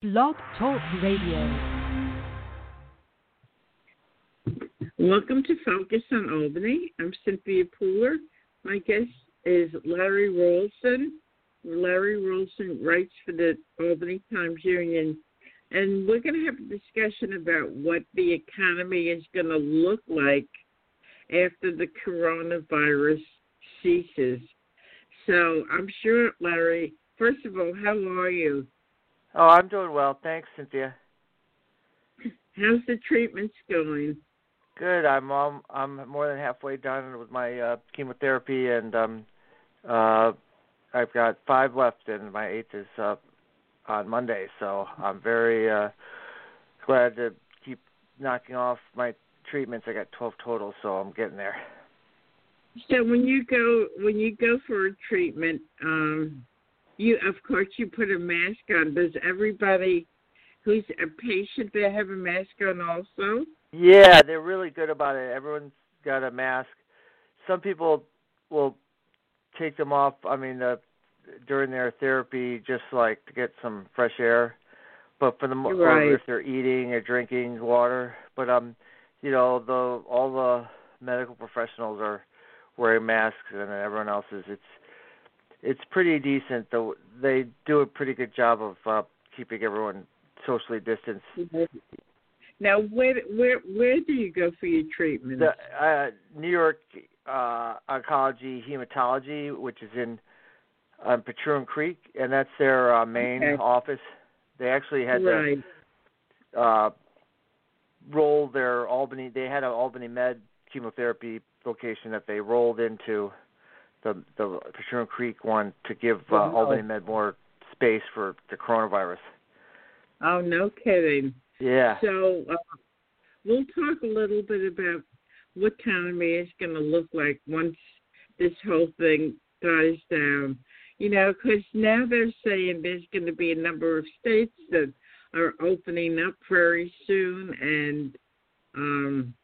Blog Talk Radio. Welcome to Focus on Albany. I'm Cynthia Pooler. My guest is Larry Rulison. Larry Rulison writes for the Albany Times Union. And we're going to have a discussion about what the economy is going to look like after the coronavirus ceases. So I'm sure, Larry, first of all, how are you? Oh, I'm doing well. Thanks, Cynthia. How's the treatments going? Good. I'm um, I'm more than halfway done with my uh, chemotherapy, and um, uh, I've got five left, and my eighth is uh, on Monday. So I'm very uh, glad to keep knocking off my treatments. I got 12 total, so I'm getting there. So when you go when you go for a treatment, um, you of course you put a mask on. Does everybody who's a patient they have a mask on also? Yeah, they're really good about it. Everyone's got a mask. Some people will take them off. I mean, uh, during their therapy, just like to get some fresh air. But for the most, right. if they're eating or drinking water, but um, you know, the all the medical professionals are wearing masks, and everyone else is. It's it's pretty decent. Though they do a pretty good job of uh, keeping everyone socially distanced. Now, where where where do you go for your treatment? The uh, New York uh, Oncology Hematology, which is in um, Patroon Creek, and that's their uh, main Okay. office. They actually had right. to uh, roll their Albany. They had an Albany Med chemotherapy location that they rolled into the the Patroon Creek one to give uh, Wow. Albany Med more space for the coronavirus. Oh, no kidding. Yeah. So uh, we'll talk a little bit about what economy is going to look like once this whole thing dies down. You know, because now they're saying there's going to be a number of states that are opening up very soon, and um,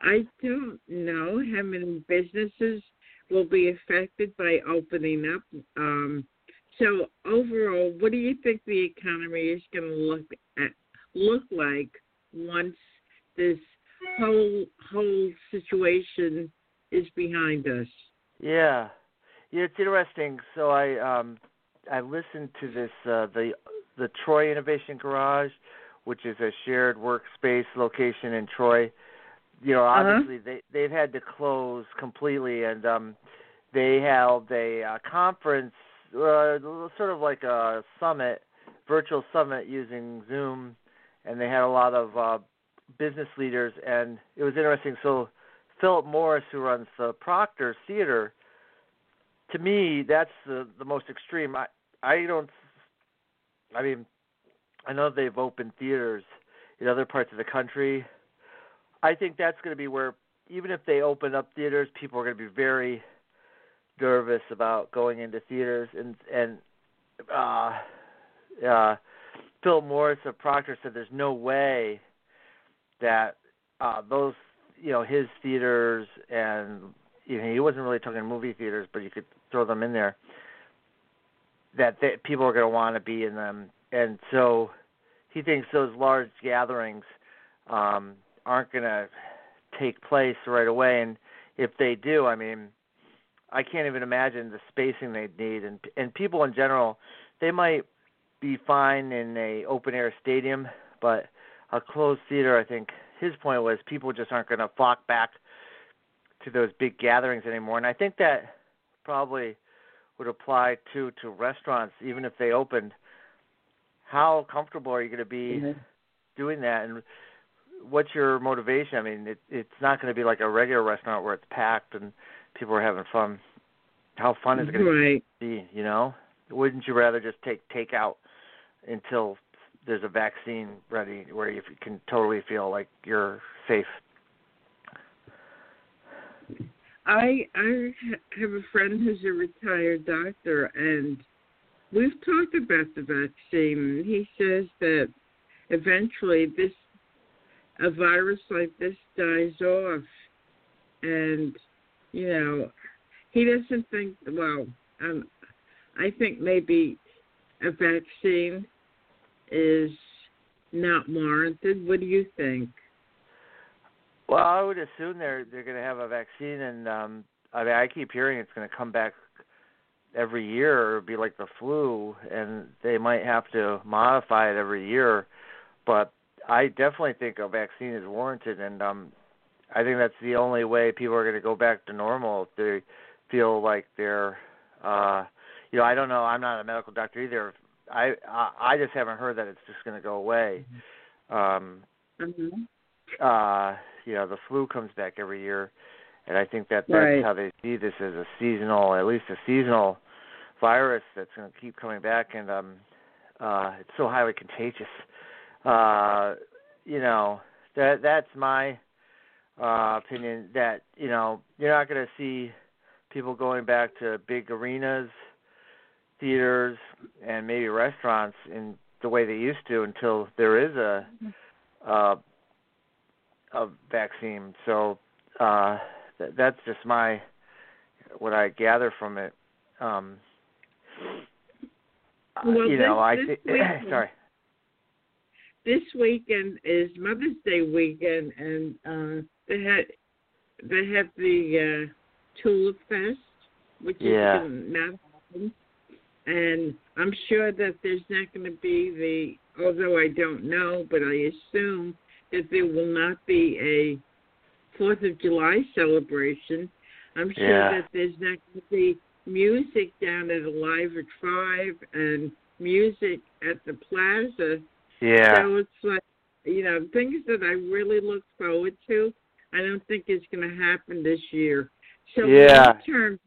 I don't know how many businesses will be affected by opening up. Um, so overall, what do you think the economy is going to look at look like once this whole whole situation is behind us? Yeah, yeah, it's interesting. So I um I listened to this uh, the the Troy Innovation Garage, which is a shared workspace location in Troy. You know, Uh-huh. obviously they they've had to close completely, and um they held a uh, conference, uh, sort of like a summit, virtual summit using Zoom, and they had a lot of uh business leaders, and it was interesting. So Philip Morris, who runs the Proctor Theater, to me, that's the the most extreme. I I don't. I mean, I know they've opened theaters in other parts of the country. I think that's going to be where, even if they open up theaters, people are going to be very nervous about going into theaters. And and uh, uh, Phil Morris of Proctor said there's no way that uh, those you know his theaters and you know, he wasn't really talking movie theaters, but you could throw them in there. That they, people are going to want to be in them, and so he thinks those large gatherings um, aren't going to take place right away. And if they do, I mean, I can't even imagine the spacing they'd need. And and people in general, they might be fine in a open air stadium, but a closed theater, I think his point was people just aren't going to flock back to those big gatherings anymore. And I think that probably would apply to to restaurants, even if they opened. How comfortable are you going to be Mhm. doing that, and what's your motivation? I mean, it, it's not going to be like a regular restaurant where it's packed and people are having fun. How fun is it going to be? You know, wouldn't you rather just take takeout until there's a vaccine ready, where you can totally feel like you're safe? I I have a friend who's a retired doctor, and we've talked about the vaccine. He says that eventually this a virus like this dies off, and you know he doesn't think. Well, um, I think maybe a vaccine is not warranted. What do you think? Well, I would assume they're they're going to have a vaccine, and um I mean I keep hearing it's going to come back every year or be like the flu, and they might have to modify it every year. But I definitely think a vaccine is warranted, and um I think that's the only way people are going to go back to normal if they feel like they're uh you know I don't know I'm not a medical doctor either I I, I just haven't heard that it's just going to go away um Mm-hmm. uh you know the flu comes back every year and I think that that's Right. how they see this as a seasonal at least a seasonal virus that's going to keep coming back and um uh it's so highly contagious uh you know that that's my uh opinion that you know you're not going to see people going back to big arenas theaters and maybe restaurants in the way they used to until there is a uh a vaccine. So uh th- that's just my what I gather from it. Um uh, Well, you know I this thi- sorry This weekend is Mother's Day weekend, and uh, they had they have the uh, Tulip Fest, which Yeah. is not happen. And I'm sure that there's not going to be the, although I don't know, but I assume that there will not be a Fourth of July celebration. I'm sure Yeah. that there's not going to be music down at Alive at Five and music at the Plaza. Yeah So it's like, you know, things that I really look forward to. I don't think it's going to happen this year. So Yeah. long term,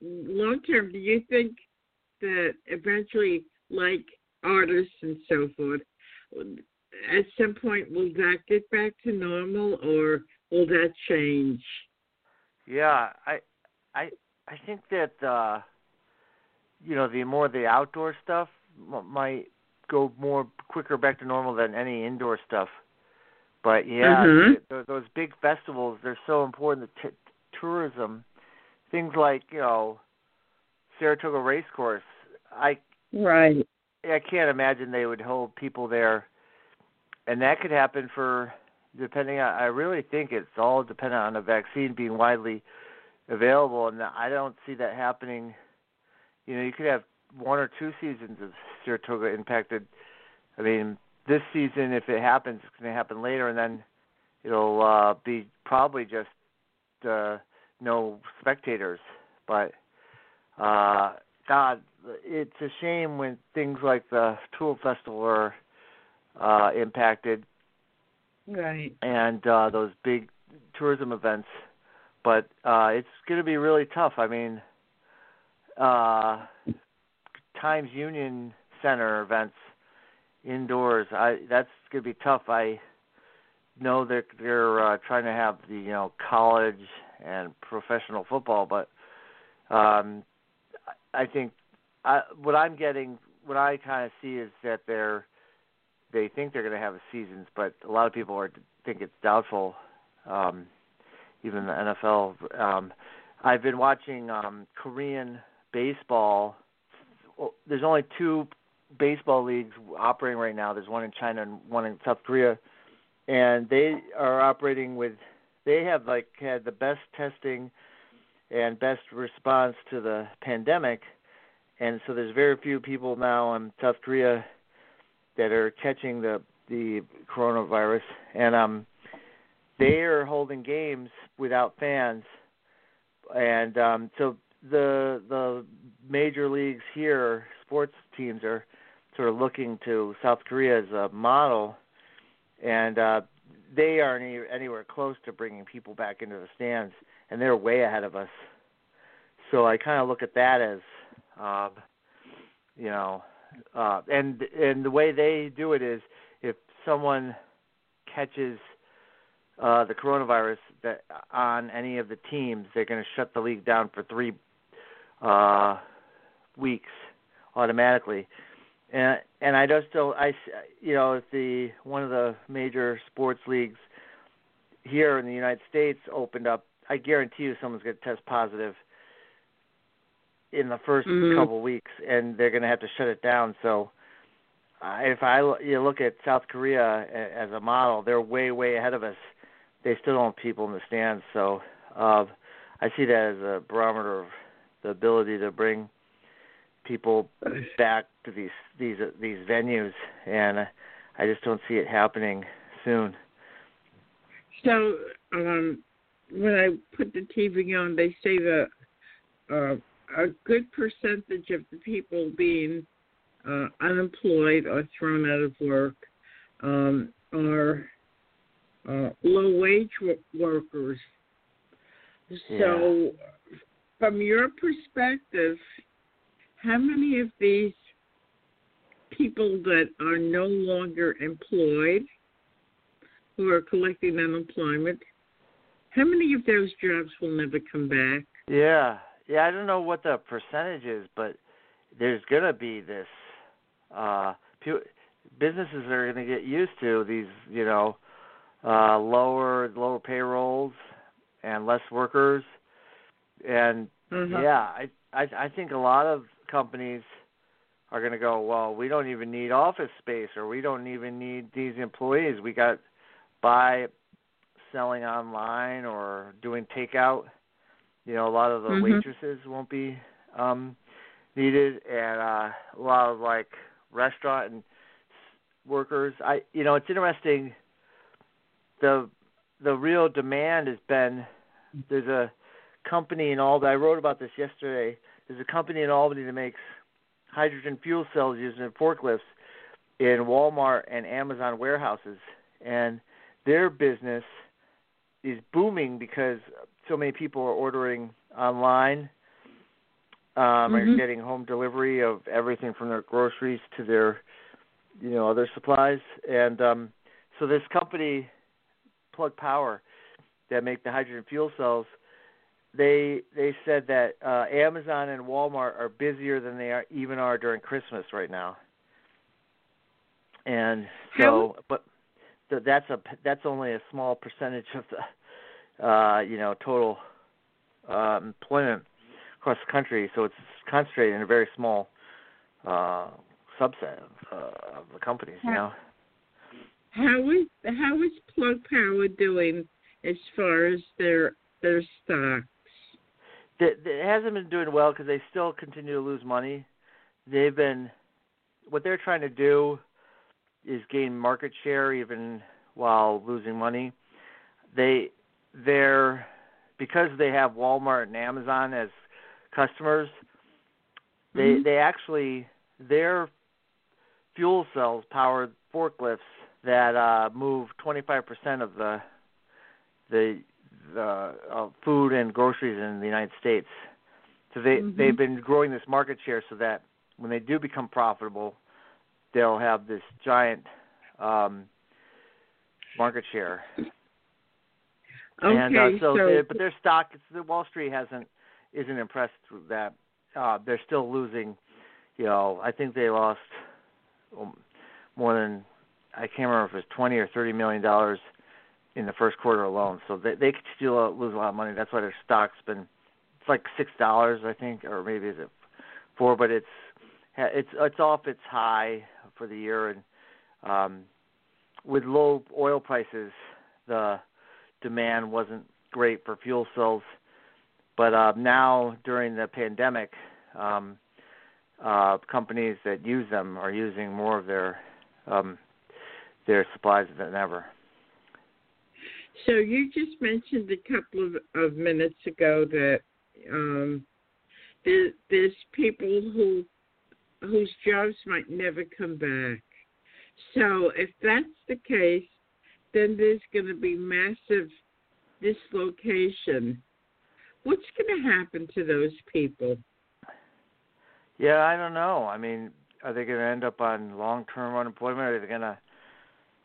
long term, do you think that eventually, like artists and so forth, at some point will that get back to normal, or will that change? Yeah, I, I, I think that uh, you know the more the outdoor stuff might go more quicker back to normal than any indoor stuff. But yeah, Mhm. th- those big festivals they're so important to t- tourism. Things like you know Saratoga Racecourse. I Right. I can't imagine they would hold people there, and that could happen for depending on. I really think it's all dependent on a vaccine being widely available, and I don't see that happening. You know, you could have one or two seasons of Saratoga impacted. I mean, this season, if it happens, it's going to happen later, and then it'll uh, be probably just uh, no spectators. But uh, God, it's a shame when things like the Tulip Festival are uh, impacted Right. and uh, those big tourism events. But uh, it's going to be really tough. I mean, uh, Times Union Center events indoors. I that's to be tough. I know that they're uh, trying to have the you know college and professional football, but um, I I think I, what I'm getting, what I kind of see is that they're they think they're going to have a seasons, but a lot of people are think it's doubtful. Um, even the NFL. Um, I've been watching um, Korean baseball. There's only two baseball leagues operating right now. There's one in China and one in South Korea, and they are operating with. They have like had the best testing and best response to the pandemic, and so there's very few people now in South Korea that are catching the the coronavirus, and um, they are holding games without fans, and um, so the the major leagues here, sports teams are sort of looking to South Korea as a model, and uh, they aren't any, anywhere close to bringing people back into the stands, and they're way ahead of us. So I kind of look at that as, um, you know, uh, and and the way they do it is if someone catches uh, the coronavirus that on any of the teams, they're going to shut the league down for three uh, weeks automatically. And and I just don't I you know if the one of the major sports leagues here in the United States opened up, I guarantee you someone's going to test positive in the 1st Mhm. couple weeks, and they're going to have to shut it down. So if I you look at South Korea as a model, they're way way ahead of us. They still don't have people in the stands, so uh, I see that as a barometer of the ability to bring people back to these these these venues, and I just don't see it happening soon. So um, when I put the TV on, they say that uh, a good percentage of the people being uh, unemployed or thrown out of work um, are uh, low wage workers. Yeah. So, from your perspective, how many of these people that are no longer employed, who are collecting unemployment, how many of those jobs will never come back? Yeah, yeah. I don't know what the percentage is, but there's gonna be this. Uh, businesses are gonna get used to these, you know, uh, lower lower payrolls and less workers, and Uh-huh. yeah, I, I I think a lot of companies are going to go, well, we don't even need office space or we don't even need these employees. We got by selling online or doing takeout. You know, a lot of the Mhm. waitresses won't be um needed and uh a lot of like restaurant and workers. I you know, it's interesting the the real demand has been there's a company in Albany I wrote about this yesterday. There's a company in Albany that makes hydrogen fuel cells used in forklifts in Walmart and Amazon warehouses and their business is booming because so many people are ordering online um are Mhm. getting home delivery of everything from their groceries to their you know other supplies and um so this company plug power that make the hydrogen fuel cells they they said that uh Amazon and Walmart are busier than they are even are during Christmas right now. And so but th- that's a that's only a small percentage of the uh you know total uh employment across the country so it's concentrated in a very small uh subset of, uh, of the companies you know How is how is Plug Power doing as far as their their stocks? It, hasn't been doing well because they still continue to lose money. They've been what they're trying to do is gain market share even while losing money. They they're because they have Walmart and Amazon as customers. They Mhm. they actually their fuel cells powered forklifts that uh move 25% of the the the uh, food and groceries in the United States. So they Mhm. they've been growing this market share so that when they do become profitable, they'll have this giant um market share. Okay, and uh, so, so they, but their stock, it's, the Wall Street hasn't isn't impressed with that. Uh, they're still losing. You know, I think they lost um, more than I can't remember if it was twenty or thirty million dollars in the first quarter alone. So they they could still uh, lose a lot of money. That's why their stock's been it's like six dollars I think, or maybe is it four? But it's it's it's off its high for the year, and um, with low oil prices, the demand wasn't great for fuel cells. But uh, now during the pandemic, um, uh, companies that use them are using more of their um, their supplies than ever. So you just mentioned a couple of, of minutes ago that um, there, there's people who whose jobs might never come back. So if that's the case, then there's going to be massive dislocation. What's going to happen to those people? Yeah, I don't know. I mean, are they going to end up on long-term unemployment? Are they going to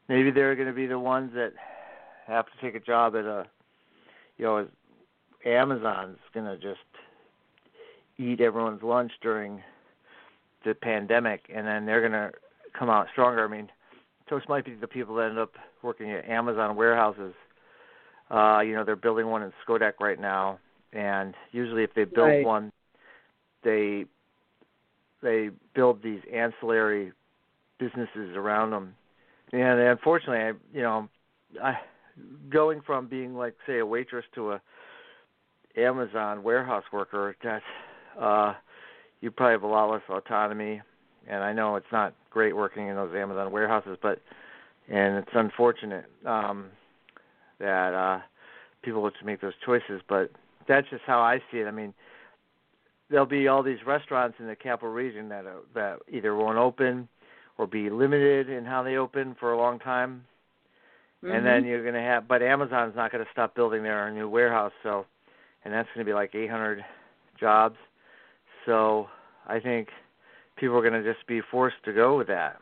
maybe they're going to be the ones that have to take a job at a you know, Amazon's going to just eat everyone's lunch during the pandemic and then they're going to come out stronger. I mean, those might be the people that end up working at Amazon warehouses. Uh, you know, they're building one in Schodack right now, and usually if they build Right. one, they they build these ancillary businesses around them. And unfortunately, I you know, I going from being like say a waitress to a Amazon warehouse worker, that uh you probably have a lot less autonomy and I know it's not great working in those Amazon warehouses, but and it's unfortunate um that uh people have to make those choices, but that's just how I see it. I mean, there'll be all these restaurants in the capital region that uh, that either won't open or be limited in how they open for a long time. Mm-hmm. And then you're going to have but Amazon's not going to stop building their new warehouse, so and that's going to be like 800 jobs. So, I think people are going to just be forced to go with that.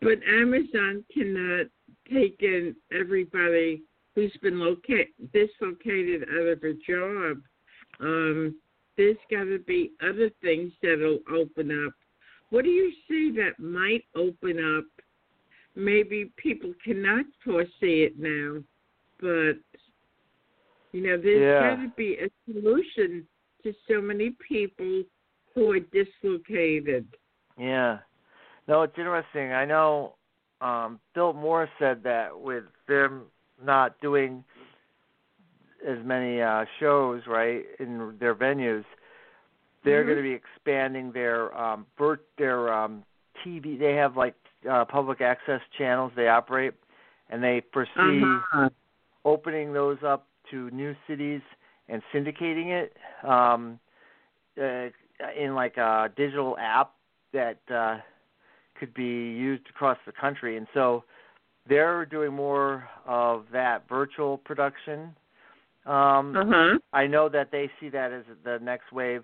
But Amazon cannot take in everybody who's been located dislocated out of a job. Um, there's got to be other things that'll open up. What do you see that might open up? Maybe people cannot foresee it now, but you know, there's yeah. got to be a solution to so many people who are dislocated. Yeah. No, it's interesting. I know um Phil Morris said that with them not doing as many uh shows, right, in their venues, they're mm-hmm. going to be expanding their um vert their um TV. They have like uh public access channels they operate and they foresee uh-huh. opening those up to new cities and syndicating it. Um uh, in like a digital app that uh, could be used across the country, and so they're doing more of that virtual production. Um, uh-huh. I know that they see that as the next wave.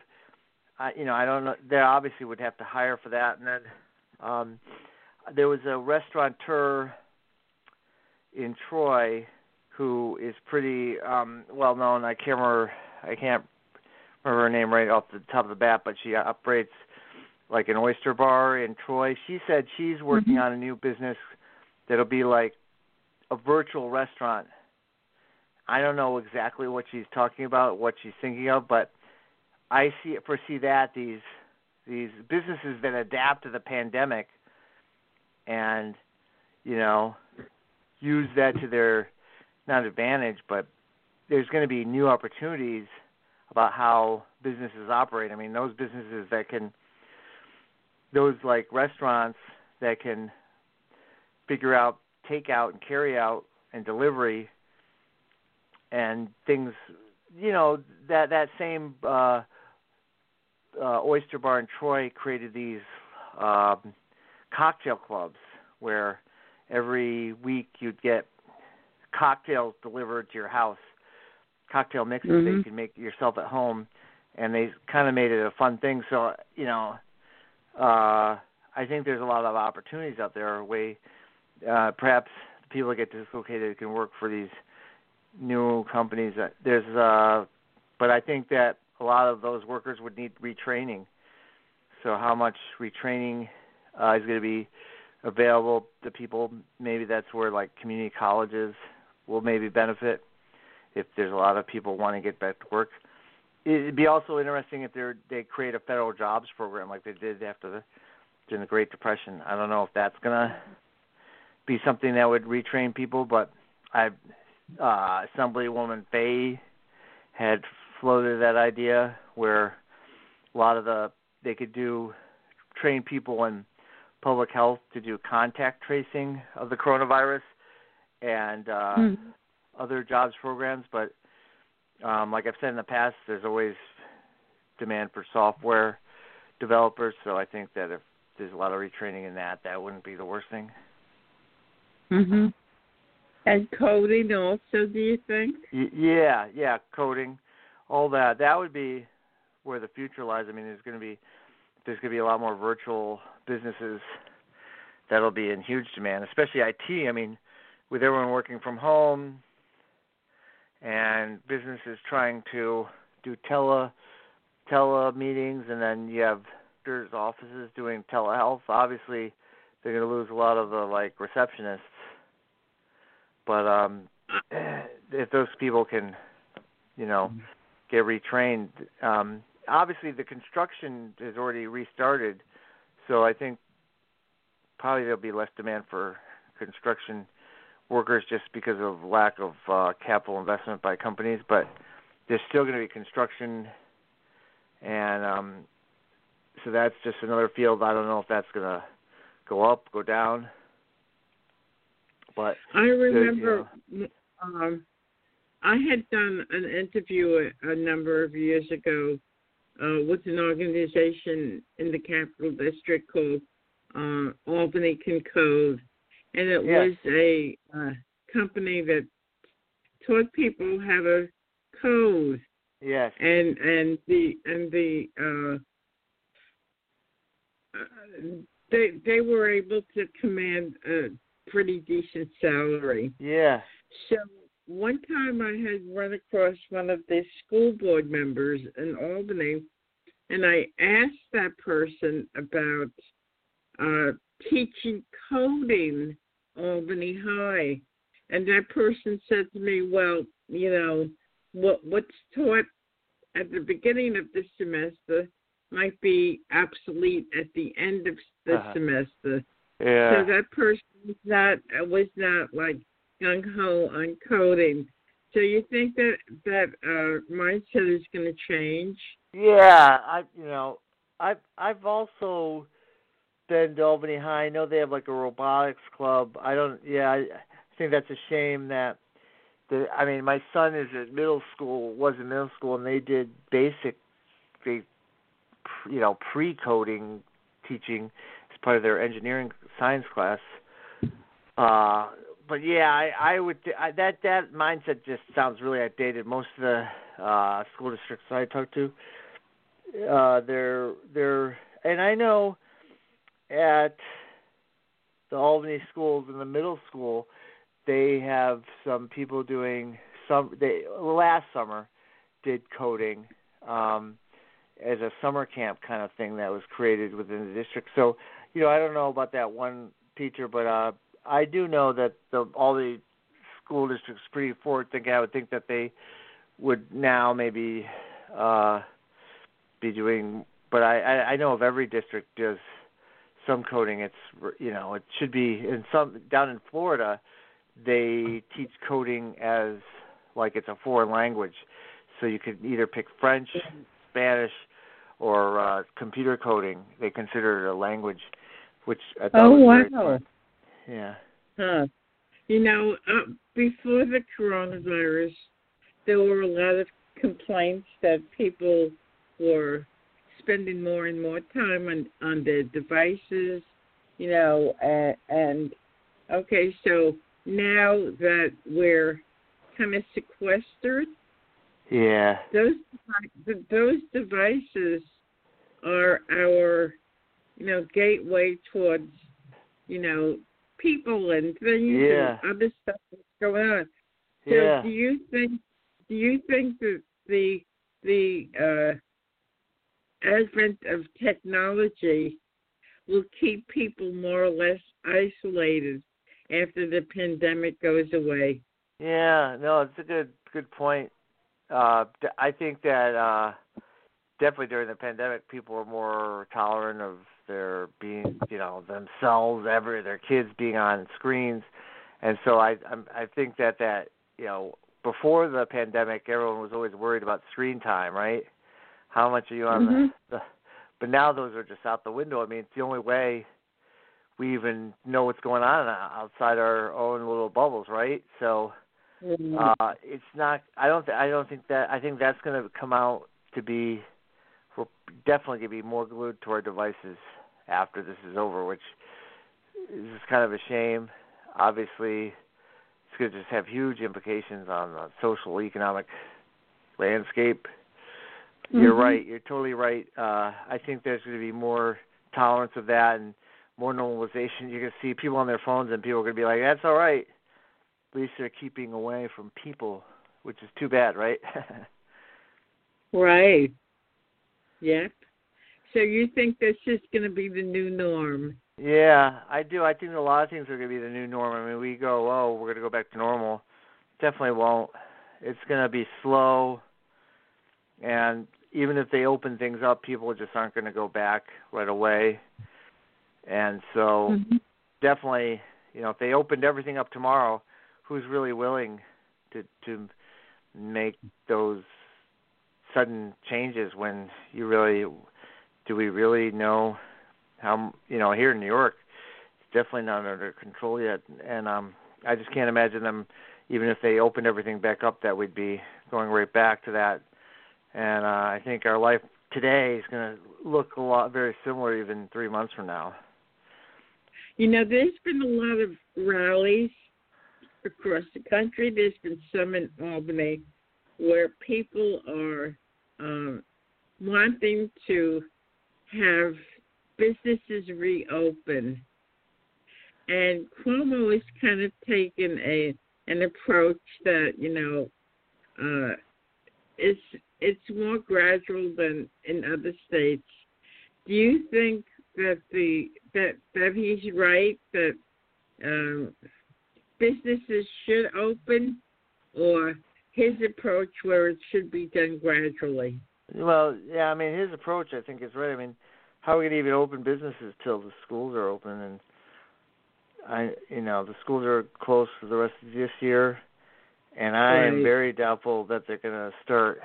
I, you know, I don't know. They obviously would have to hire for that, and then um, there was a restaurateur in Troy who is pretty um, well known. I can't remember. I can't remember her name right off the top of the bat, but she operates like an oyster bar in Troy. She said she's working mm-hmm. on a new business that'll be like a virtual restaurant. I don't know exactly what she's talking about, what she's thinking of, but I see foresee that these these businesses that adapt to the pandemic and you know use that to their not advantage, but there's going to be new opportunities about how businesses operate. I mean, those businesses that can, those like restaurants that can figure out takeout and carry out and delivery and things, you know, that that same uh, uh, oyster bar in Troy created these um, cocktail clubs where every week you'd get cocktails delivered to your house cocktail mixes mm-hmm. that you can make yourself at home, and they kind of made it a fun thing. So you know, uh, I think there's a lot of opportunities out there. Way uh, perhaps people get dislocated can work for these new companies. That there's, uh, but I think that a lot of those workers would need retraining. So how much retraining uh, is going to be available to people? Maybe that's where like community colleges will maybe benefit if there's a lot of people wanting to get back to work. It'd be also interesting if they they create a federal jobs program like they did after the during the Great Depression. I don't know if that's gonna be something that would retrain people, but I uh Assemblywoman Fahy had floated that idea where a lot of the they could do train people in public health to do contact tracing of the coronavirus and uh mm other jobs programs, but um, like I've said in the past, there's always demand for software developers. So I think that if there's a lot of retraining in that, that wouldn't be the worst thing. Mhm. And coding also, do you think? Y- yeah, yeah, coding, all that. That would be where the future lies. I mean, there's going to be there's going to be a lot more virtual businesses that'll be in huge demand, especially IT. I mean, with everyone working from home, and businesses trying to do tele tele meetings, and then you have doctors' offices doing telehealth. Obviously, they're going to lose a lot of the like receptionists, but um, if those people can, you know, get retrained, um, obviously the construction has already restarted. So I think probably there'll be less demand for construction workers just because of lack of uh, capital investment by companies, but there's still going to be construction, and um, so that's just another field. I don't know if that's going to go up, go down, but I remember you know. um, I had done an interview a, a number of years ago uh, with an organization in the Capital District called uh, Albany Can Code, and it yes. was a uh, company that taught people how to code. Yes. And and the and the uh, uh, they they were able to command a pretty decent salary. Yeah. So one time I had run across one of the school board members in Albany, and I asked that person about uh, teaching coding Albany High, and that person said to me, "Well, you know, what what's taught at the beginning of the semester might be obsolete at the end of the uh-huh. semester." Yeah. So that person was not was not like gung ho on coding. So you think that that uh, mindset is going to change? Yeah, I you know I've I've also been to Albany High. I know they have like a robotics club. I don't. Yeah, I, think that's a shame that. The, I mean, my son is at middle school. Was in middle school, and they did basic, they, you know, pre-coding teaching as part of their engineering science class. Uh, but yeah, I, I would I, that that mindset just sounds really outdated. Most of the uh, school districts I talk to, uh, they're they're and I know at the Albany schools in the middle school, they have some people doing some. They last summer did coding um, as a summer camp kind of thing that was created within the district. So you know, I don't know about that one teacher, but uh, I do know that the, all the school districts pretty forward thinking. I would think that they would now maybe uh, be doing, but I, I I know of every district does some coding. It's you know it should be in some down in Florida, they teach coding as like it's a foreign language, so you could either pick French, Spanish, or uh, computer coding. They consider it a language, which I thought oh was wow. Very yeah. Huh. You know, uh, before the coronavirus, there were a lot of complaints that people were spending more and more time on on their devices, you know, and, and okay, so now that we're kind of sequestered, yeah, those those devices are our, you know, gateway towards, you know, people and things yeah. and other stuff that's going on. So yeah. do you think do you think that the the uh, advent of technology will keep people more or less isolated after the pandemic goes away? Yeah, no, it's a good good point. Uh, I think that uh, definitely during the pandemic, people were more tolerant of their being, you know, themselves, ever their kids being on screens, and so I I'm, I think that that you know before the pandemic, everyone was always worried about screen time, right? How much are you on mm-hmm. the, the? But now those are just out the window. I mean, it's the only way we even know what's going on outside our own little bubbles, right? So mm-hmm. uh it's not. I don't. Th- I don't think that. I think that's going to come out to be. We're definitely going to be more glued to our devices after this is over, which is kind of a shame. Obviously, it's going to just have huge implications on the social economic landscape. Mm-hmm. You're right. You're totally right. Uh, I think there's going to be more tolerance of that and more normalization. You're going to see people on their phones, and people are going to be like, "That's all right." At least they're keeping away from people, which is too bad, right? right. Yep. So you think that's just going to be the new norm? Yeah, I do. I think a lot of things are going to be the new norm. I mean, we go, oh, we're going to go back to normal. Definitely won't. It's going to be slow, and even if they open things up, people just aren't going to go back right away. And so, mm-hmm. definitely, you know, if they opened everything up tomorrow, who's really willing to to make those sudden changes when you really do we really know how you know here in New York it's definitely not under control yet and um I just can't imagine them even if they opened everything back up that we'd be going right back to that and uh I think our life today is going to look a lot very similar even 3 months from now. You know, there's been a lot of rallies across the country. There's been some in Albany where people are um, wanting to have businesses reopen. And Cuomo has kind of taken a an approach that you know uh, it's it's more gradual than in other states. Do you think that the that that he's right that um, businesses should open, or his approach where it should be done gradually? Well, yeah, I mean his approach I think is right. I mean, how are we gonna even open businesses till the schools are open and I you know, the schools are closed for the rest of this year and I right. am very doubtful that they're gonna start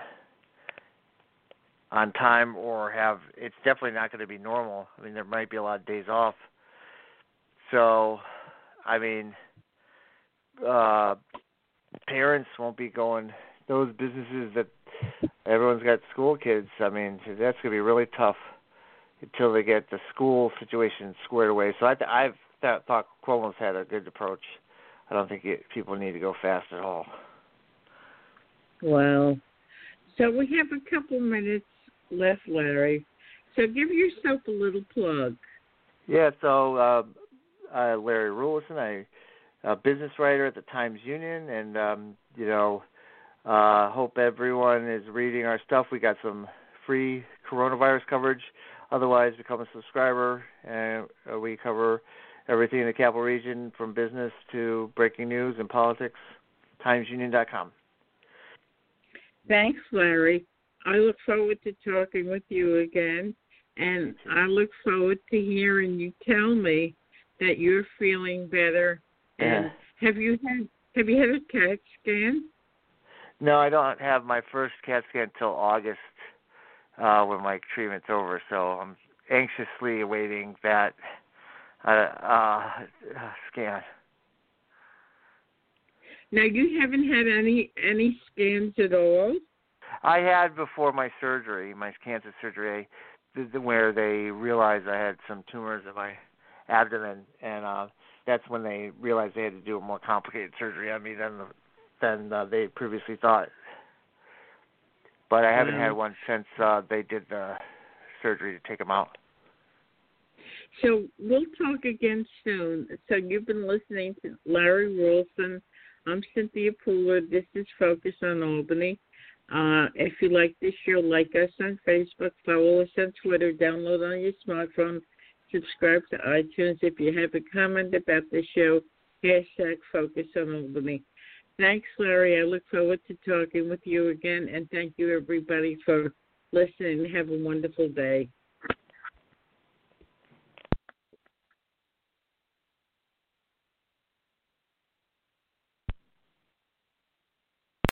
on time or have it's definitely not going to be normal. I mean, there might be a lot of days off. So, I mean, uh parents won't be going those businesses that everyone's got school kids. I mean, that's going to be really tough until they get the school situation squared away. So I th- I've th- thought Cuomo's had a good approach. I don't think it, people need to go fast at all. Well, so we have a couple minutes left, Larry. So give yourself a little plug. Yeah, so uh, uh, Larry Rulison, I a business writer at the Times Union, and um, you know, uh, hope everyone is reading our stuff. We got some free coronavirus coverage. Otherwise, become a subscriber, and uh, we cover everything in the capital region, from business to breaking news and politics. TimesUnion.com. Thanks, Larry. I look forward to talking with you again, and I look forward to hearing you tell me that you're feeling better. And Yeah. have you had have you had a CAT scan? No, I don't have my first CAT scan until August uh, when my treatment's over. So I'm anxiously awaiting that uh, uh, scan. Now you haven't had any any scans at all. I had before my surgery, my cancer surgery, where they realized I had some tumors in my abdomen, and uh, that's when they realized they had to do a more complicated surgery on me than than uh, they previously thought. But I haven't Wow. had one since uh, they did the surgery to take them out. So we'll talk again soon. So you've been listening to Larry Rulison. I'm Cynthia Pooler. This is Focus on Albany. Uh, if you like this show, like us on Facebook, follow us on Twitter, download on your smartphone, subscribe to iTunes. If you have a comment about the show, hashtag Focus on Albany. Thanks, Larry. I look forward to talking with you again, and thank you, everybody, for listening. Have a wonderful day.